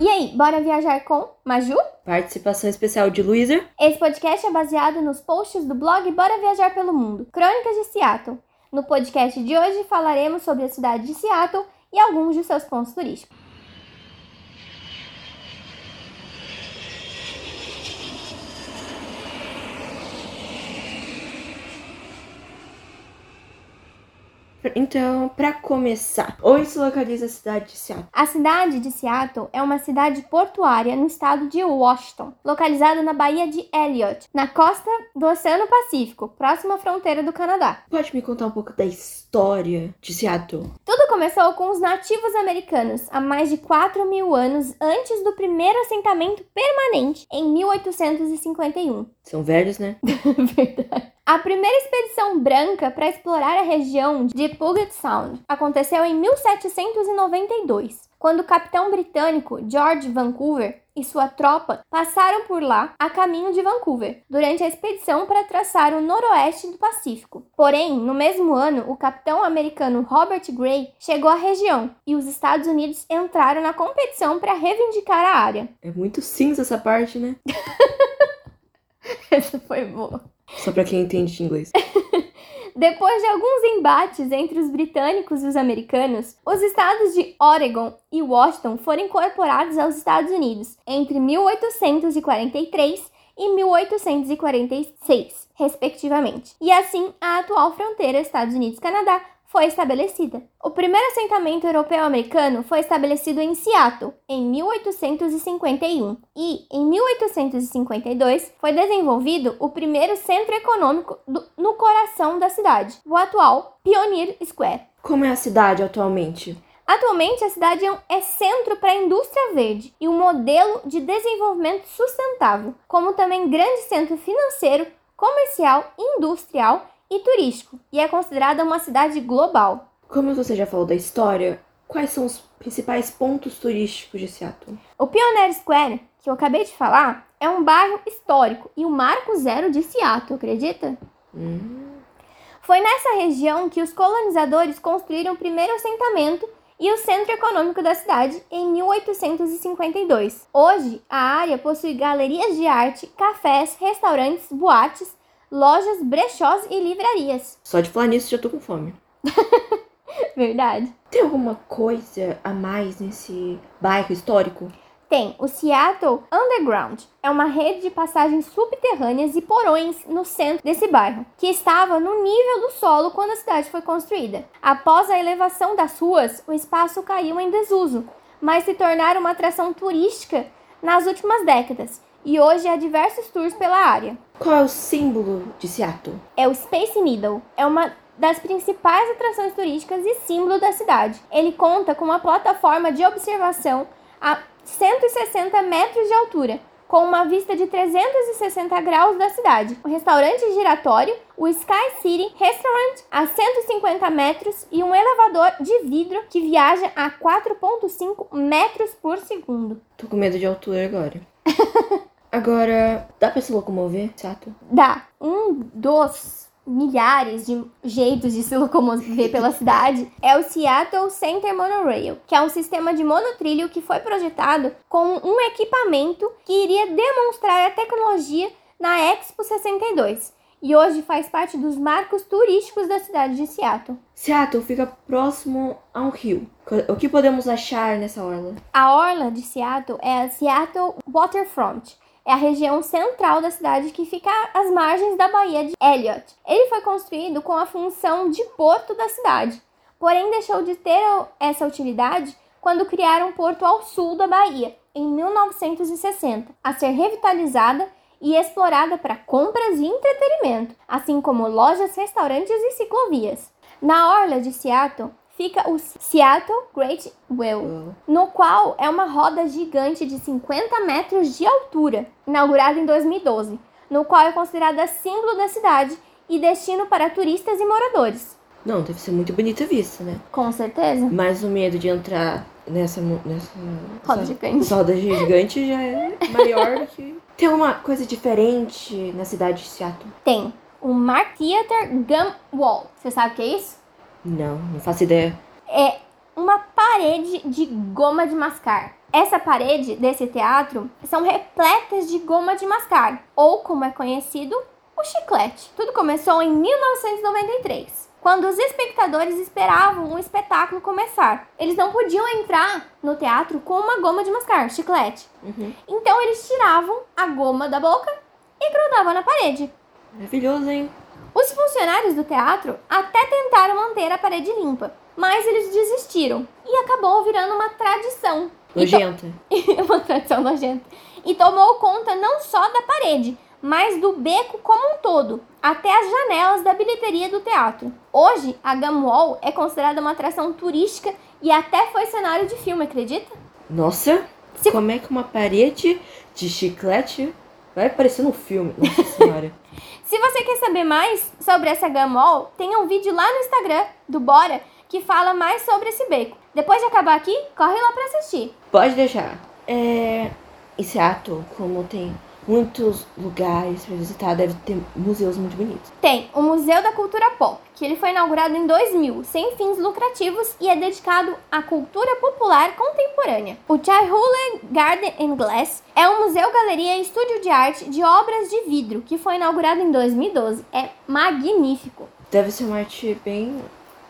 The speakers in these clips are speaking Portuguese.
E aí, bora viajar com Maju? Participação especial de Luísa. Esse podcast é baseado nos posts do blog Bora Viajar pelo Mundo, Crônicas de Seattle. No podcast de hoje falaremos sobre a cidade de Seattle e alguns de seus pontos turísticos. Então, para começar, onde se localiza a cidade de Seattle? A cidade de Seattle é uma cidade portuária no estado de Washington, localizada na Baía de Elliott, na costa do Oceano Pacífico, próxima à fronteira do Canadá. Pode me contar um pouco da história de Seattle? Tudo começou com os nativos americanos, há mais de 4 mil anos antes do primeiro assentamento permanente, em 1851. São velhos, né? Verdade. A primeira expedição branca para explorar a região de Puget Sound aconteceu em 1792, quando o capitão britânico George Vancouver e sua tropa passaram por lá a caminho de Vancouver durante a expedição para traçar o noroeste do Pacífico. Porém, no mesmo ano, o capitão americano Robert Gray chegou à região e os Estados Unidos entraram na competição para reivindicar a área. É muito cinza essa parte, né? Essa foi boa. Só para quem entende inglês. Depois de alguns embates entre os britânicos e os americanos, os estados de Oregon e Washington foram incorporados aos Estados Unidos entre 1843 e 1846, respectivamente. E assim, a atual fronteira Estados Unidos-Canadá foi estabelecida. O primeiro assentamento europeu-americano foi estabelecido em Seattle em 1851 e, em 1852, foi desenvolvido o primeiro centro econômico do, no coração da cidade, o atual Pioneer Square. Como é a cidade atualmente? Atualmente, a cidade é centro para a indústria verde e um modelo de desenvolvimento sustentável, como também grande centro financeiro, comercial, industrial e turístico, e é considerada uma cidade global. Como você já falou da história, quais são os principais pontos turísticos de Seattle? O Pioneer Square, que eu acabei de falar, é um bairro histórico e o marco zero de Seattle, acredita? Hum. Foi nessa região que os colonizadores construíram o primeiro assentamento e o centro econômico da cidade em 1852. Hoje, a área possui galerias de arte, cafés, restaurantes, boates, lojas, brechós e livrarias. Só de falar nisso já tô com fome. Verdade. Tem alguma coisa a mais nesse bairro histórico? Tem o Seattle Underground. É uma rede de passagens subterrâneas e porões no centro desse bairro, que estava no nível do solo quando a cidade foi construída. Após a elevação das ruas, o espaço caiu em desuso, mas se tornaram uma atração turística nas últimas décadas e hoje há diversos tours pela área. Qual é o símbolo de Seattle? É o Space Needle. É uma das principais atrações turísticas e símbolo da cidade. Ele conta com uma plataforma de observação a 160 metros de altura, com uma vista de 360 graus da cidade. O restaurante giratório, o Sky City Restaurant, a 150 metros e um elevador de vidro que viaja a 4,5 metros por segundo. Tô com medo de altura agora. agora, dá pra se locomover, Seattle? Dá. Um dos milhares de jeitos de se locomover pela cidade é o Seattle Center Monorail, que é um sistema de monotrilho que foi projetado com um equipamento que iria demonstrar a tecnologia na Expo 62 e hoje faz parte dos marcos turísticos da cidade de Seattle. Seattle fica próximo a um rio. O que podemos achar nessa orla? A orla de Seattle é a Seattle Waterfront, é a região central da cidade que fica às margens da Baía de Elliott. Ele foi construído com a função de porto da cidade, porém deixou de ter essa utilidade quando criaram um porto ao sul da Bahia, em 1960, a ser revitalizada e explorada para compras e entretenimento, assim como lojas, restaurantes e ciclovias. Na orla de Seattle fica o Seattle Great Wheel, no qual é uma roda gigante de 50 metros de altura, inaugurada em 2012, no qual é considerada símbolo da cidade e destino para turistas e moradores. Não, deve ser muito bonita a vista, né? Com certeza. Mas o medo de entrar nessa, nessa roda gigante. roda gigante já é maior do que. Tem uma coisa diferente na cidade de Seattle? Tem. O Mark Theater Gum Wall. Você sabe o que é isso? Não, não faço ideia. É uma parede de goma de mascar. Essa parede desse teatro são repletas de goma de mascar, ou como é conhecido, o chiclete. Tudo começou em 1993, quando os espectadores esperavam o espetáculo começar. Eles não podiam entrar no teatro com uma goma de mascar, chiclete. Uhum. Então eles tiravam a goma da boca e grudavam na parede. Maravilhoso, hein? Os funcionários do teatro até tentaram manter a parede limpa, mas eles desistiram e acabou virando uma tradição. Nojenta. uma tradição nojenta. E tomou conta não só da parede, mas do beco como um todo, até as janelas da bilheteria do teatro. Hoje, a Gum Wall é considerada uma atração turística e até foi cenário de filme, acredita? Nossa, Se- como é que uma parede de chiclete vai aparecer no filme? Nossa senhora. Se você quer saber mais sobre essa Wall, tem um vídeo lá no Instagram do Bora que fala mais sobre esse beco. Depois de acabar aqui, corre lá pra assistir. Pode deixar. É. Em Seattle, como tem muitos lugares pra visitar, deve ter museus muito bonitos. Tem o Museu da Cultura Pop, que ele foi inaugurado em 2000, sem fins lucrativos e é dedicado à cultura popular contemporânea. O Chaihole Garden and Glass é um museu-galeria e estúdio de arte de obras de vidro, que foi inaugurado em 2012. É magnífico. Deve ser uma arte bem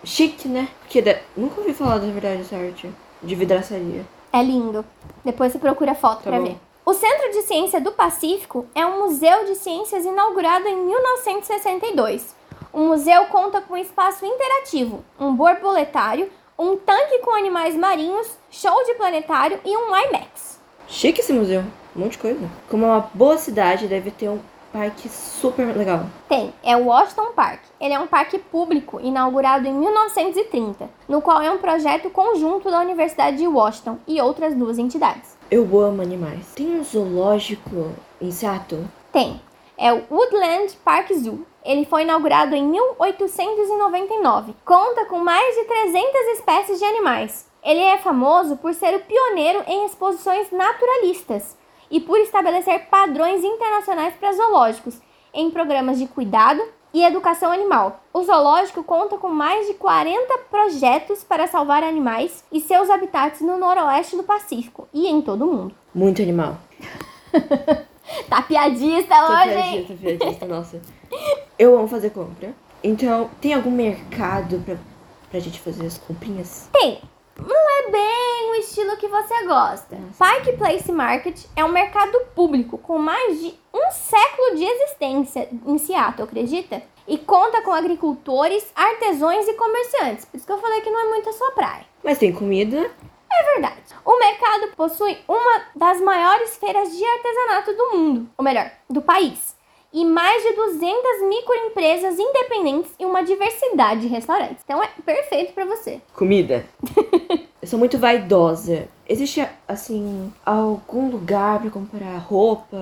chique, né? Porque de- nunca ouvi falar da verdade dessa arte de vidraçaria. É lindo. Depois você procura foto Tá pra bom. ver. O Centro de Ciência do Pacífico é um museu de ciências inaugurado em 1962. O museu conta com um espaço interativo, um borboletário, um tanque com animais marinhos, show de planetário e um IMAX. Chique esse museu. Um monte de coisa. Como é uma boa cidade, deve ter um parque super legal. Tem, é o Washington Park. Ele é um parque público inaugurado em 1930, no qual é um projeto conjunto da Universidade de Washington e outras duas entidades. Eu amo animais. Tem um zoológico em Seattle? Tem. É o Woodland Park Zoo. Ele foi inaugurado em 1899. Conta com mais de 300 espécies de animais. Ele é famoso por ser o pioneiro em exposições naturalistas e por estabelecer padrões internacionais para zoológicos em programas de cuidado e educação animal. O zoológico conta com mais de 40 projetos para salvar animais e seus habitats no noroeste do Pacífico e em todo o mundo. Muito animal. Tá piadista Tô hoje, hein? piadista, piadista, nossa. Eu amo fazer compra. Então, tem algum mercado pra, pra gente fazer as comprinhas? Tem. Não é bem o estilo que você gosta. Pike Place Market é um mercado público com mais de um século de existência em Seattle, acredita? E conta com agricultores, artesãos e comerciantes. Por isso que eu falei que não é muito a sua praia. Mas tem comida. É verdade. O mercado possui uma das maiores feiras de artesanato do mundo, ou melhor, do país, e mais de 200 microempresas independentes e uma diversidade de restaurantes. Então é perfeito para você. Comida. Eu sou muito vaidosa. Existe, assim, algum lugar pra comprar roupa?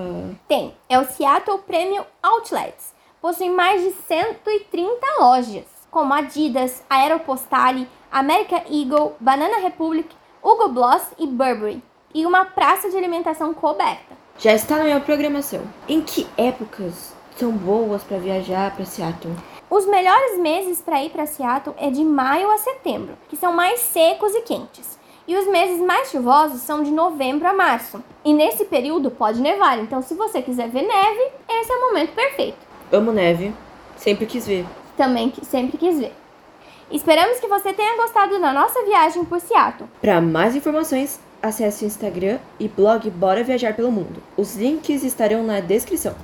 Tem, é o Seattle Premium Outlets. Possui mais de 130 lojas, como Adidas, Aeropostale, American Eagle, Banana Republic, Hugo Boss e Burberry. E uma praça de alimentação coberta. Já está na minha programação. Em que épocas são boas pra viajar pra Seattle? Os melhores meses para ir para Seattle é de maio a setembro, que são mais secos e quentes. E os meses mais chuvosos são de novembro a março. E nesse período pode nevar, então se você quiser ver neve, esse é o momento perfeito. Amo neve. Sempre quis ver. Também sempre quis ver. Esperamos que você tenha gostado da nossa viagem por Seattle. Para mais informações, acesse o Instagram e blog Bora Viajar pelo Mundo. Os links estarão na descrição.